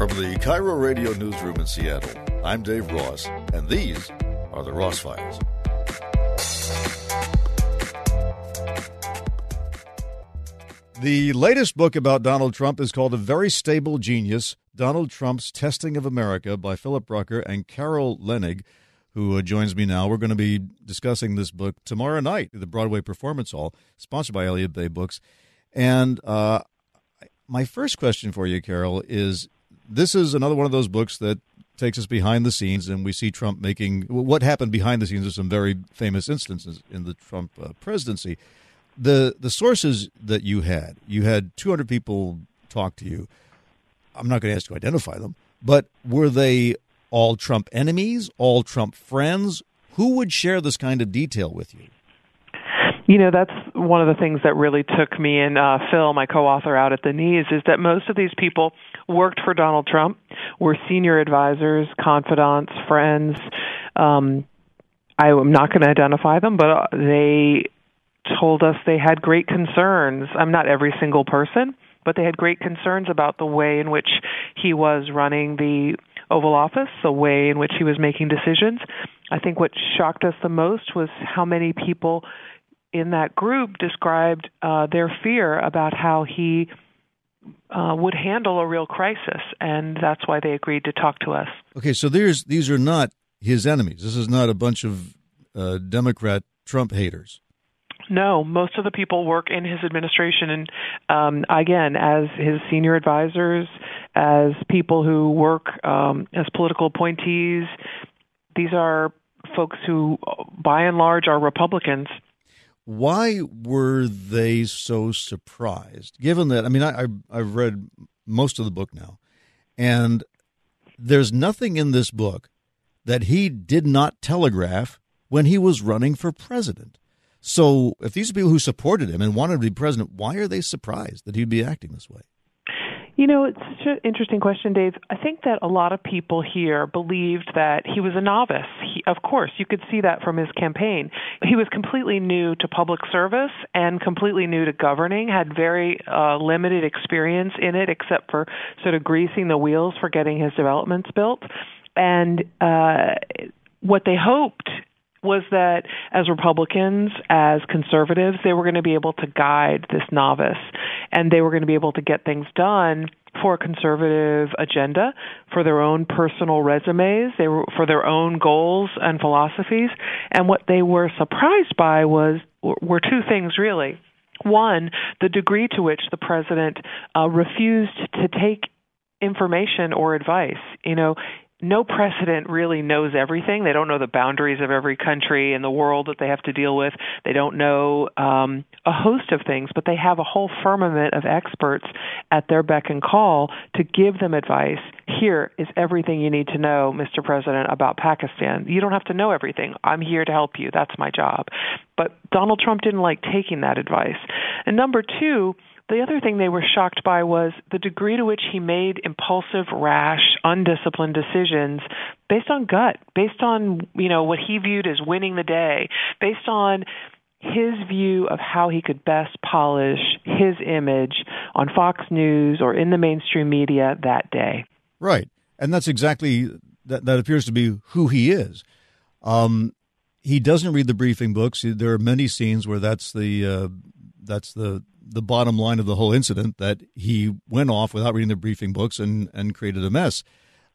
From the KIRO Radio Newsroom in Seattle, I'm Dave Ross, and these are the Ross Files. The latest book about Donald Trump is called A Very Stable Genius Donald Trump's Testing of America by Philip Rucker and Carol Leonnig, who uh, joins me now. We're going to be discussing this book tomorrow night at the Broadway Performance Hall, sponsored by Elliott Bay Books. And uh, my first question for you, Carol, is this is another one of those books that takes us behind the scenes, and we see Trump making what happened behind the scenes of some very famous instances in the Trump uh, presidency the the sources that you had, you had 200 people talk to you. I'm not going to ask you to identify them, but were they all Trump enemies, all Trump friends? Who would share this kind of detail with you? You know, that's one of the things that really took me and uh, Phil, my co-author, out at the knees is that most of these people worked for Donald Trump, were senior advisors, confidants, friends. Um, I am not going to identify them, but uh, they told us they had great concerns. I'm not every single person, but they had great concerns about the way in which he was running the Oval Office, the way in which he was making decisions. I think what shocked us the most was how many people in that group described uh, their fear about how he uh, would handle a real crisis, and that's why they agreed to talk to us. Okay, so there's these are not his enemies. This is not a bunch of uh, Democrat Trump haters. No, most of the people work in his administration, and um, again, as his senior advisors, as people who work um, as political appointees. These are folks who, by and large, are Republicans. Why were they so surprised? Given that, I mean, I, I've read most of the book now, and there's nothing in this book that he did not telegraph when he was running for president. So, if these are people who supported him and wanted to be president, why are they surprised that he'd be acting this way? You know, it's such an interesting question, Dave. I think that a lot of people here believed that he was a novice. He, of course, you could see that from his campaign. He was completely new to public service and completely new to governing, had very uh, limited experience in it, except for sort of greasing the wheels for getting his developments built. And uh, what they hoped was that as Republicans, as conservatives, they were going to be able to guide this novice and they were going to be able to get things done for a conservative agenda, for their own personal resumes, they were for their own goals and philosophies. And what they were surprised by was were two things really. One, the degree to which the president uh, refused to take information or advice. You know, no precedent really knows everything. They don't know the boundaries of every country in the world that they have to deal with. They don't know um, a host of things, but they have a whole firmament of experts at their beck and call to give them advice. Here is everything you need to know, Mr. President, about Pakistan. You don't have to know everything. I'm here to help you. That's my job. But Donald Trump didn't like taking that advice. And number two, the other thing they were shocked by was the degree to which he made impulsive, rash, undisciplined decisions based on gut, based on, you know, what he viewed as winning the day, based on his view of how he could best polish his image on Fox News or in the mainstream media that day. Right. And that's exactly that that appears to be who he is. Um, he doesn't read the briefing books. There are many scenes where that's the uh, that's the the bottom line of the whole incident that he went off without reading the briefing books and, and created a mess.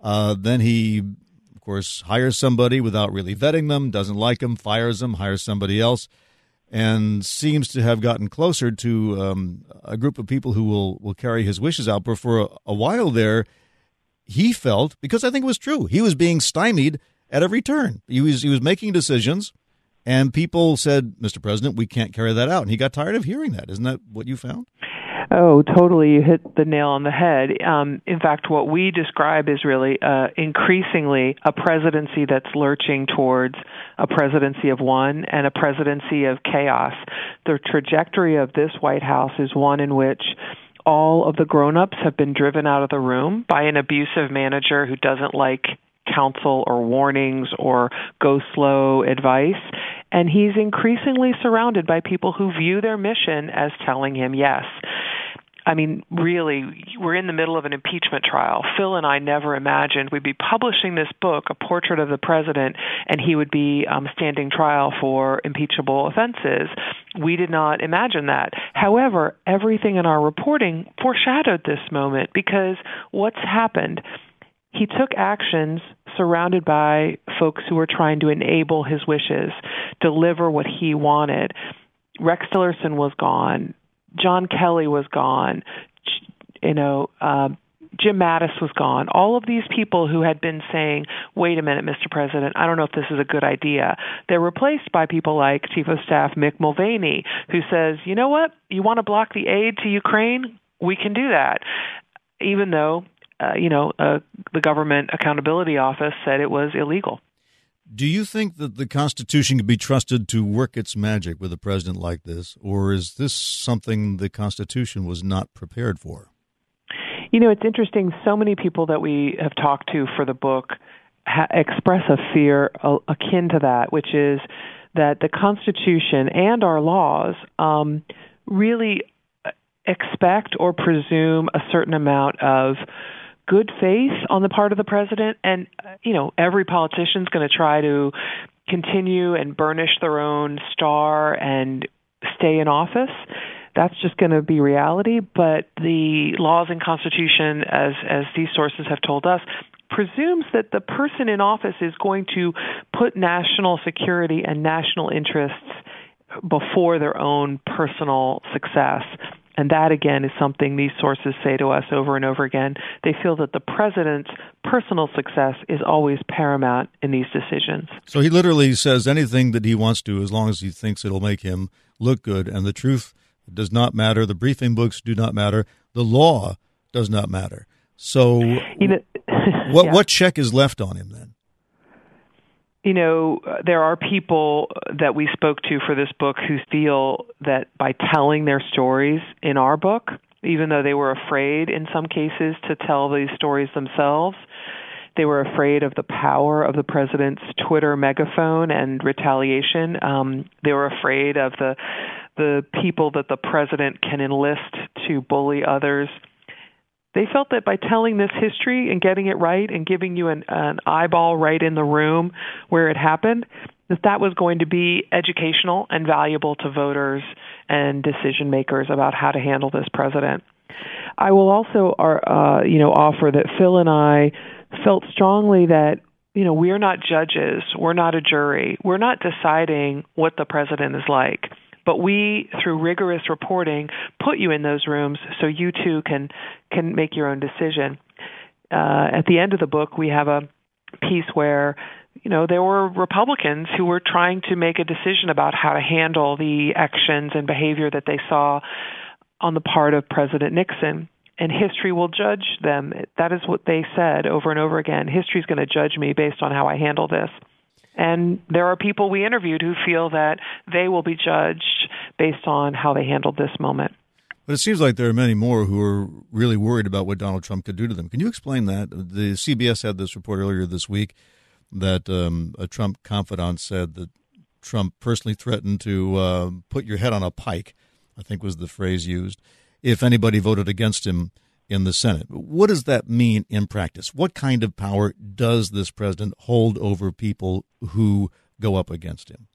Uh, then he, of course, hires somebody without really vetting them, doesn't like them, fires them, hires somebody else, and seems to have gotten closer to um, a group of people who will, will carry his wishes out. But for a, a while there, he felt, because I think it was true, he was being stymied at every turn. He was, he was making decisions – and people said, Mr. President, we can't carry that out. And he got tired of hearing that. Isn't that what you found? Oh, totally. You hit the nail on the head. Um, in fact, what we describe is really uh, increasingly a presidency that's lurching towards a presidency of one and a presidency of chaos. The trajectory of this White House is one in which all of the grown-ups have been driven out of the room by an abusive manager who doesn't like counsel or warnings or go slow advice and he's increasingly surrounded by people who view their mission as telling him yes. I mean, really, we're in the middle of an impeachment trial. Phil and I never imagined we'd be publishing this book, A Portrait of the President, and he would be um, standing trial for impeachable offenses. We did not imagine that. However, everything in our reporting foreshadowed this moment because what's happened he took actions surrounded by folks who were trying to enable his wishes, deliver what he wanted. Rex Tillerson was gone. John Kelly was gone. You know, uh, Jim Mattis was gone. All of these people who had been saying, wait a minute, Mr. President, I don't know if this is a good idea, they're replaced by people like Chief of Staff Mick Mulvaney, who says, you know what, you want to block the aid to Ukraine? We can do that. Even though, uh, you know, uh, the Government Accountability Office said it was illegal. Do you think that the Constitution can be trusted to work its magic with a president like this, or is this something the Constitution was not prepared for? You know, it's interesting. So many people that we have talked to for the book ha- express a fear akin to that, which is that the Constitution and our laws um, really expect or presume a certain amount of good faith on the part of the president and you know every politician's going to try to continue and burnish their own star and stay in office. That's just going to be reality but the laws and constitution as as these sources have told us presumes that the person in office is going to put national security and national interests before their own personal success and that, again, is something these sources say to us over and over again. They feel that the president's personal success is always paramount in these decisions. So he literally says anything that he wants to as long as he thinks it'll make him look good. And the truth does not matter. The briefing books do not matter. The law does not matter. So, you know, what, yeah. what check is left on him then? You know, there are people that we spoke to for this book who feel that by telling their stories in our book, even though they were afraid in some cases to tell these stories themselves, they were afraid of the power of the president's Twitter megaphone and retaliation. Um, they were afraid of the the people that the president can enlist to bully others they felt that by telling this history and getting it right and giving you an, an eyeball right in the room where it happened, that that was going to be educational and valuable to voters and decision makers about how to handle this president. I will also, uh, you know, offer that Phil and I felt strongly that you know we're not judges, we're not a jury, we're not deciding what the president is like. But we, through rigorous reporting, put you in those rooms so you too can can make your own decision. Uh, at the end of the book, we have a piece where you know there were Republicans who were trying to make a decision about how to handle the actions and behavior that they saw on the part of President Nixon. And history will judge them. That is what they said over and over again. History is going to judge me based on how I handle this. And there are people we interviewed who feel that they will be judged based on how they handled this moment. But it seems like there are many more who are really worried about what Donald Trump could do to them. Can you explain that? The CBS had this report earlier this week that um, a Trump confidant said that Trump personally threatened to uh, put your head on a pike, I think was the phrase used, if anybody voted against him in the Senate. What does that mean in practice? What kind of power does this president hold over people who go up against him?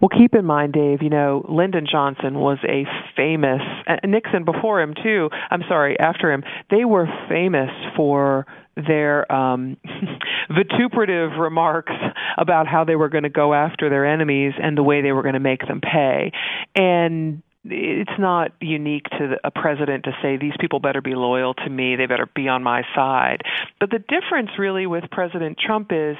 Well, keep in mind, Dave, you know, Lyndon Johnson was a famous, Nixon before him too, I'm sorry, after him, they were famous for their um, vituperative remarks about how they were going to go after their enemies and the way they were going to make them pay. And it's not unique to a president to say these people better be loyal to me, they better be on my side. But the difference really with President Trump is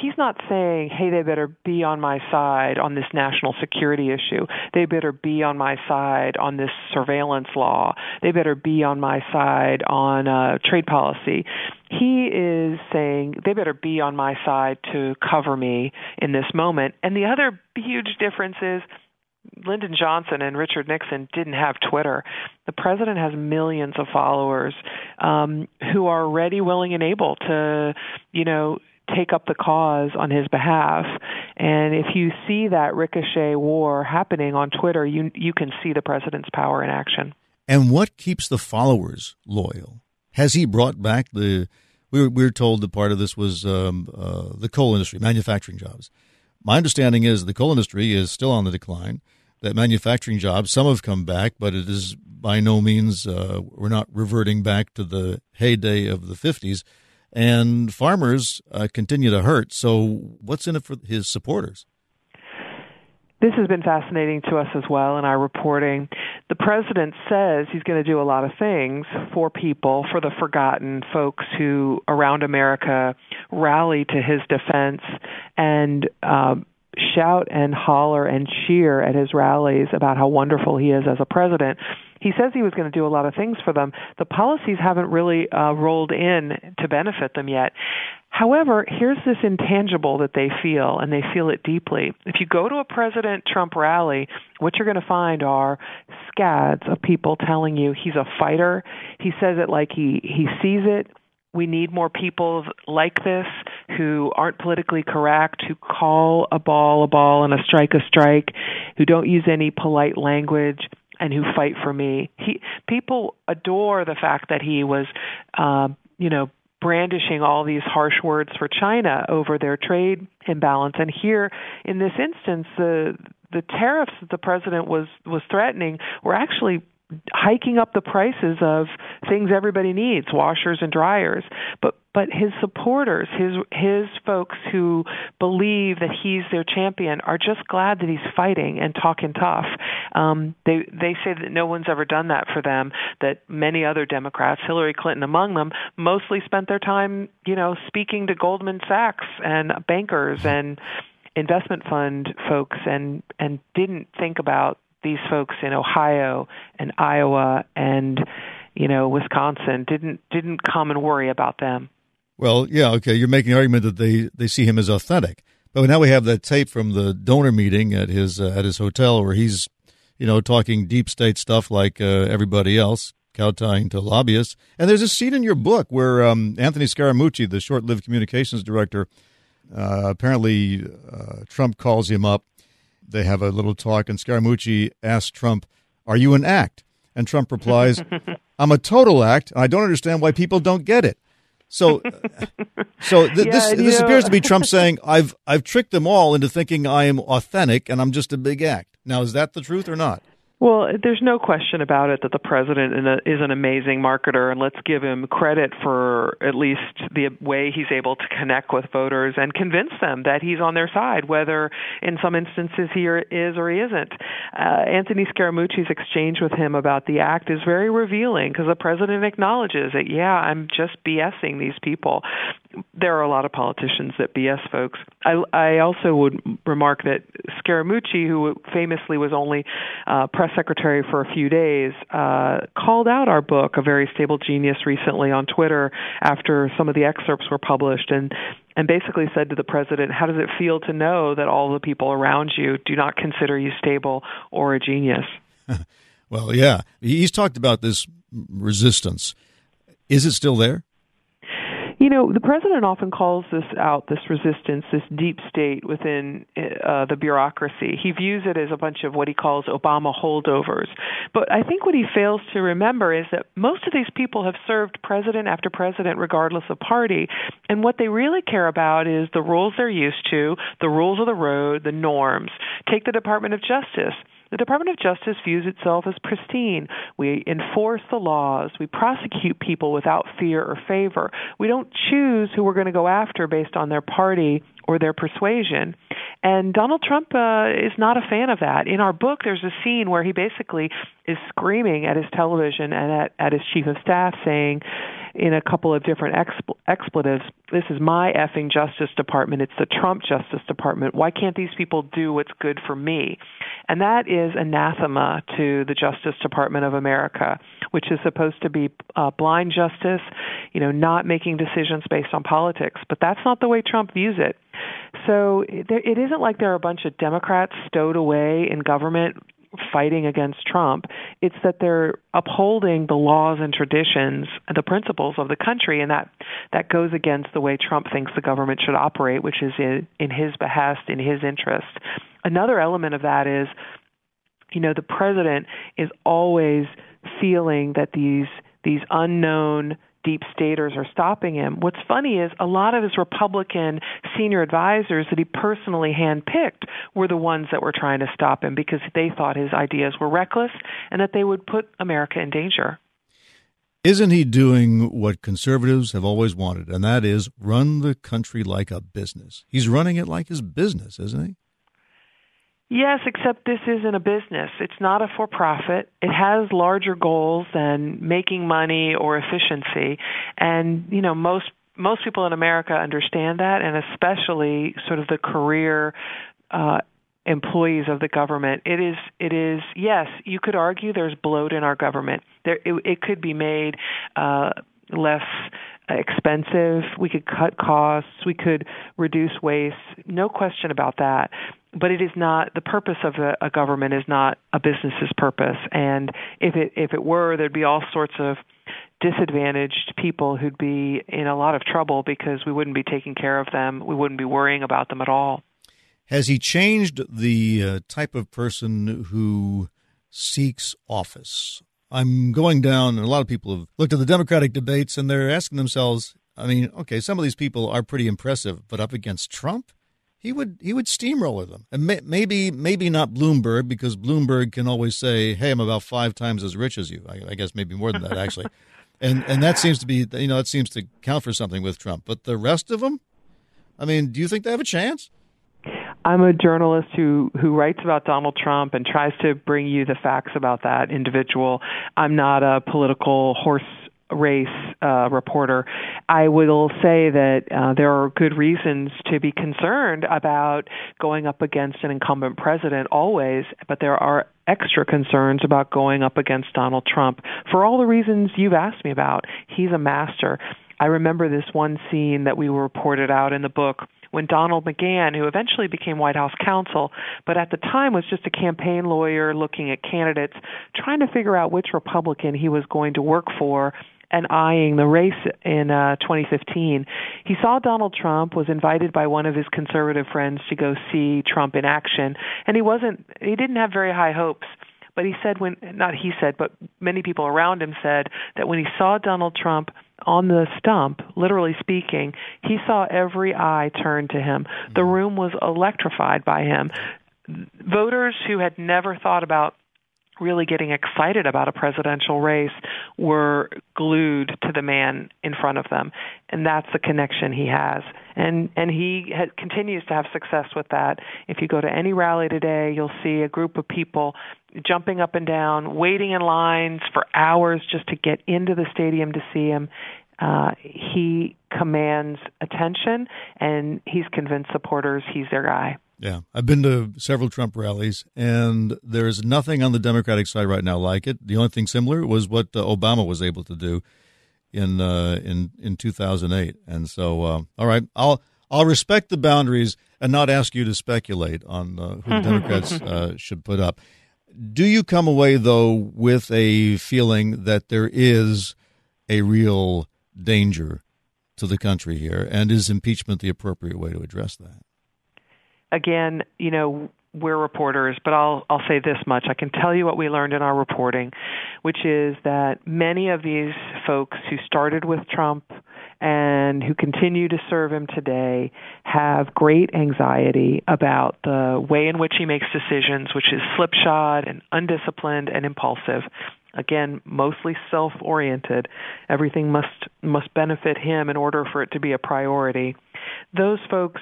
he's not saying, hey, they better be on my side on this national security issue. They better be on my side on this surveillance law. They better be on my side on uh, trade policy. He is saying they better be on my side to cover me in this moment. And the other huge difference is Lyndon Johnson and Richard Nixon didn't have Twitter. The president has millions of followers um, who are ready, willing, and able to, you know, take up the cause on his behalf. And if you see that ricochet war happening on Twitter, you you can see the president's power in action. And what keeps the followers loyal? Has he brought back the? We were, we were told that part of this was um, uh, the coal industry, manufacturing jobs. My understanding is the coal industry is still on the decline. That manufacturing jobs, some have come back, but it is by no means uh, we're not reverting back to the heyday of the 50s and farmers uh, continue to hurt. So, what's in it for his supporters? This has been fascinating to us as well in our reporting. The president says he's going to do a lot of things for people, for the forgotten folks who around America rally to his defense and uh, shout and holler and cheer at his rallies about how wonderful he is as a president. He says he was going to do a lot of things for them. The policies haven't really uh, rolled in to benefit them yet. However, here's this intangible that they feel, and they feel it deeply. If you go to a President Trump rally, what you're going to find are scads of people telling you he's a fighter. He says it like he, he sees it. We need more people like this who aren't politically correct, who call a ball a ball and a strike a strike, who don't use any polite language and who fight for me. He people adore the fact that he was uh, you know brandishing all these harsh words for China over their trade imbalance and here in this instance the the tariffs that the president was was threatening were actually hiking up the prices of things everybody needs, washers and dryers. But but his supporters, his his folks who believe that he's their champion, are just glad that he's fighting and talking tough. Um, they they say that no one's ever done that for them. That many other Democrats, Hillary Clinton among them, mostly spent their time, you know, speaking to Goldman Sachs and bankers and investment fund folks and and didn't think about these folks in Ohio and Iowa and you know Wisconsin didn't didn't come and worry about them. Well, yeah, okay. You're making the argument that they they see him as authentic, but now we have that tape from the donor meeting at his uh, at his hotel where he's you know talking deep state stuff like uh, everybody else, kowtowing to lobbyists. And there's a scene in your book where um, Anthony Scaramucci, the short-lived communications director, uh, apparently uh, Trump calls him up they have a little talk, and Scaramucci asks Trump, Are you an act? And Trump replies, I'm a total act, and I don't understand why people don't get it. So, so th- yeah, this this know. appears to be Trump saying, "I've I've tricked them all into thinking I am authentic and I'm just a big act." Now, is that the truth or not? Well, there's no question about it that the president is an amazing marketer, and let's give him credit for at least the way he's able to connect with voters and convince them that he's on their side, whether in some instances he is or he isn't. Uh, Anthony Scaramucci's exchange with him about the act is very revealing because the president acknowledges that, yeah, I'm just BSing these people there are a lot of politicians that BS folks. I, I also would remark that Scaramucci, who famously was only uh, press secretary for a few days, uh, called out our book, A Very Stable Genius, recently on Twitter after some of the excerpts were published, and and basically said to the president, "How does it feel to know that all the people around you do not consider you stable or a genius?" well, yeah, he's talked about this resistance. Is it still there? You know, the president often calls this out, this resistance, this deep state within uh, the bureaucracy. He views it as a bunch of what he calls Obama holdovers. But I think what he fails to remember is that most of these people have served president after president, regardless of party. And what they really care about is the rules they're used to, the rules of the road, the norms. Take the Department of Justice. The Department of Justice views itself as pristine. We enforce the laws. We prosecute people without fear or favor. We don't choose who we're going to go after based on their party or their persuasion. And Donald Trump uh, is not a fan of that. In our book, there's a scene where he basically is screaming at his television and at, at his chief of staff saying, in a couple of different expl- expletives. This is my effing Justice Department. It's the Trump Justice Department. Why can't these people do what's good for me? And that is anathema to the Justice Department of America, which is supposed to be uh, blind justice, you know, not making decisions based on politics. But that's not the way Trump views it. So it isn't like there are a bunch of Democrats stowed away in government fighting against Trump. It's that they're upholding the laws and traditions, and the principles of the country, and that that goes against the way Trump thinks the government should operate, which is in, in his behest, in his interest. Another element of that is, you know, the president is always feeling that these these unknown deep staters are stopping him. What's funny is a lot of his Republican senior advisors that he personally handpicked were the ones that were trying to stop him because they thought his ideas were reckless and that they would put America in danger. Isn't he doing what conservatives have always wanted, and that is run the country like a business? He's running it like his business, isn't he? Yes, except this isn't a business. It's not a for profit. It has larger goals than making money or efficiency. And, you know, most most people in America understand that and especially sort of the career uh employees of the government. It is it is yes, you could argue there's bloat in our government. There it, it could be made uh less expensive. We could cut costs. We could reduce waste. No question about that but it is not the purpose of a, a government is not a business's purpose. And if it if it were, there'd be all sorts of disadvantaged people who'd be in a lot of trouble because we wouldn't be taking care of them. We wouldn't be worrying about them at all. Has he changed the uh, type of person who seeks office? I'm going down, and a lot of people have looked at the Democratic debates and they're asking themselves, I mean, okay, some of these people are pretty impressive, but up against Trump? he would he would steamroller them, and may, maybe maybe not Bloomberg because Bloomberg can always say, "Hey, I'm about five times as rich as you." I, I guess maybe more than that actually, and and that seems to be you know that seems to count for something with Trump. But the rest of them, I mean, do you think they have a chance? I'm a journalist who who writes about Donald Trump and tries to bring you the facts about that individual. I'm not a political horse race uh, reporter, I will say that uh, there are good reasons to be concerned about going up against an incumbent president always, but there are extra concerns about going up against Donald Trump for all the reasons you've asked me about. He's a master. I remember this one scene that we reported out in the book when Donald McGahn, who eventually became White House counsel, but at the time was just a campaign lawyer looking at candidates, trying to figure out which Republican he was going to work for and eyeing the race in uh, 2015. He saw Donald Trump, was invited by one of his conservative friends to go see Trump in action, and he wasn't, he didn't have very high hopes. But he said when, not he said, but many people around him said that when he saw Donald Trump on the stump, literally speaking, he saw every eye turn to him. The mm-hmm. room was electrified by him. Voters who had never thought about really getting excited about a presidential race were glued to the man in front of them and that's the connection he has and and he ha- continues to have success with that if you go to any rally today you'll see a group of people jumping up and down waiting in lines for hours just to get into the stadium to see him uh, he commands attention and he's convinced supporters he's their guy yeah, I've been to several Trump rallies, and there's nothing on the Democratic side right now like it. The only thing similar was what uh, Obama was able to do in uh, in in 2008. And so, uh, all right, I'll I'll respect the boundaries and not ask you to speculate on uh, who the Democrats uh, should put up. Do you come away though with a feeling that there is a real danger to the country here, and is impeachment the appropriate way to address that? again, you know, we're reporters, but I'll I'll say this much. I can tell you what we learned in our reporting, which is that many of these folks who started with Trump and who continue to serve him today have great anxiety about the way in which he makes decisions, which is slipshod and undisciplined and impulsive. Again, mostly self-oriented. Everything must must benefit him in order for it to be a priority. Those folks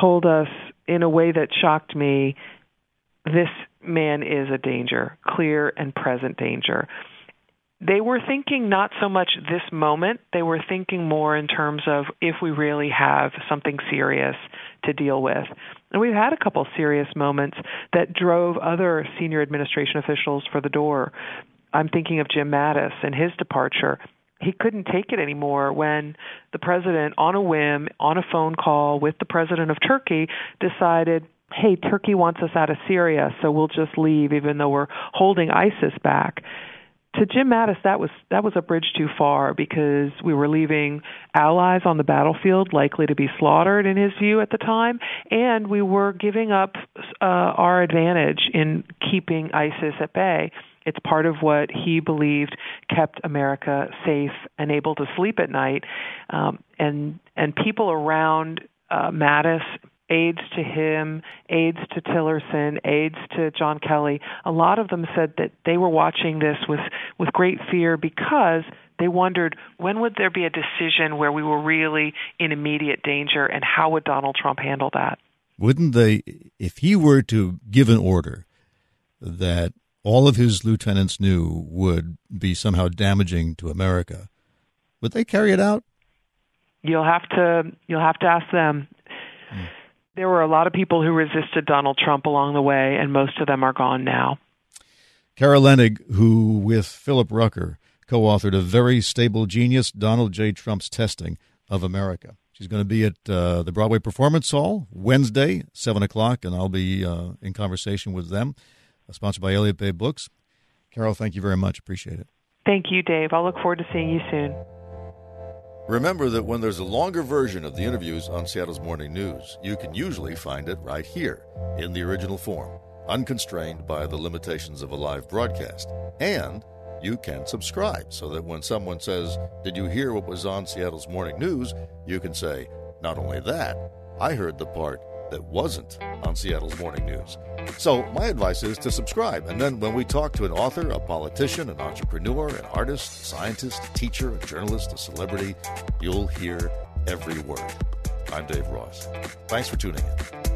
told us in a way that shocked me this man is a danger, clear and present danger. They were thinking not so much this moment, they were thinking more in terms of if we really have something serious to deal with. And we've had a couple serious moments that drove other senior administration officials for the door. I'm thinking of Jim Mattis and his departure he couldn't take it anymore when the president, on a whim, on a phone call with the president of Turkey, decided, hey, Turkey wants us out of Syria, so we'll just leave even though we're holding ISIS back. to Jim Mattis, that was that was a bridge too far because we were leaving allies on the battlefield likely to be slaughtered, in his view at the time, and we were giving up uh, our advantage in keeping ISIS at bay. It's part of what he believed kept America safe and able to sleep at night. Um, and and people around uh, Mattis aides to him, aides to Tillerson, aides to John Kelly, a lot of them said that they were watching this with, with great fear because they wondered when would there be a decision where we were really in immediate danger and how would Donald Trump handle that? Wouldn't they, if he were to give an order that all of his lieutenants knew would be somehow damaging to America, would they carry it out? You'll have to you'll have to ask them. Hmm. There were a lot of people who resisted Donald Trump along the way, and most of them are gone now. Carol Leonnig, who with Philip Rucker co authored A Very Stable Genius Donald J. Trump's Testing of America. She's going to be at uh, the Broadway Performance Hall Wednesday, 7 o'clock, and I'll be uh, in conversation with them, sponsored by Elliott Bay Books. Carol, thank you very much. Appreciate it. Thank you, Dave. I'll look forward to seeing you soon. Remember that when there's a longer version of the interviews on Seattle's Morning News, you can usually find it right here in the original form, unconstrained by the limitations of a live broadcast. And you can subscribe so that when someone says, Did you hear what was on Seattle's Morning News? you can say, Not only that, I heard the part that wasn't on Seattle's Morning News. So, my advice is to subscribe. And then when we talk to an author, a politician, an entrepreneur, an artist, a scientist, a teacher, a journalist, a celebrity, you'll hear every word. I'm Dave Ross. Thanks for tuning in.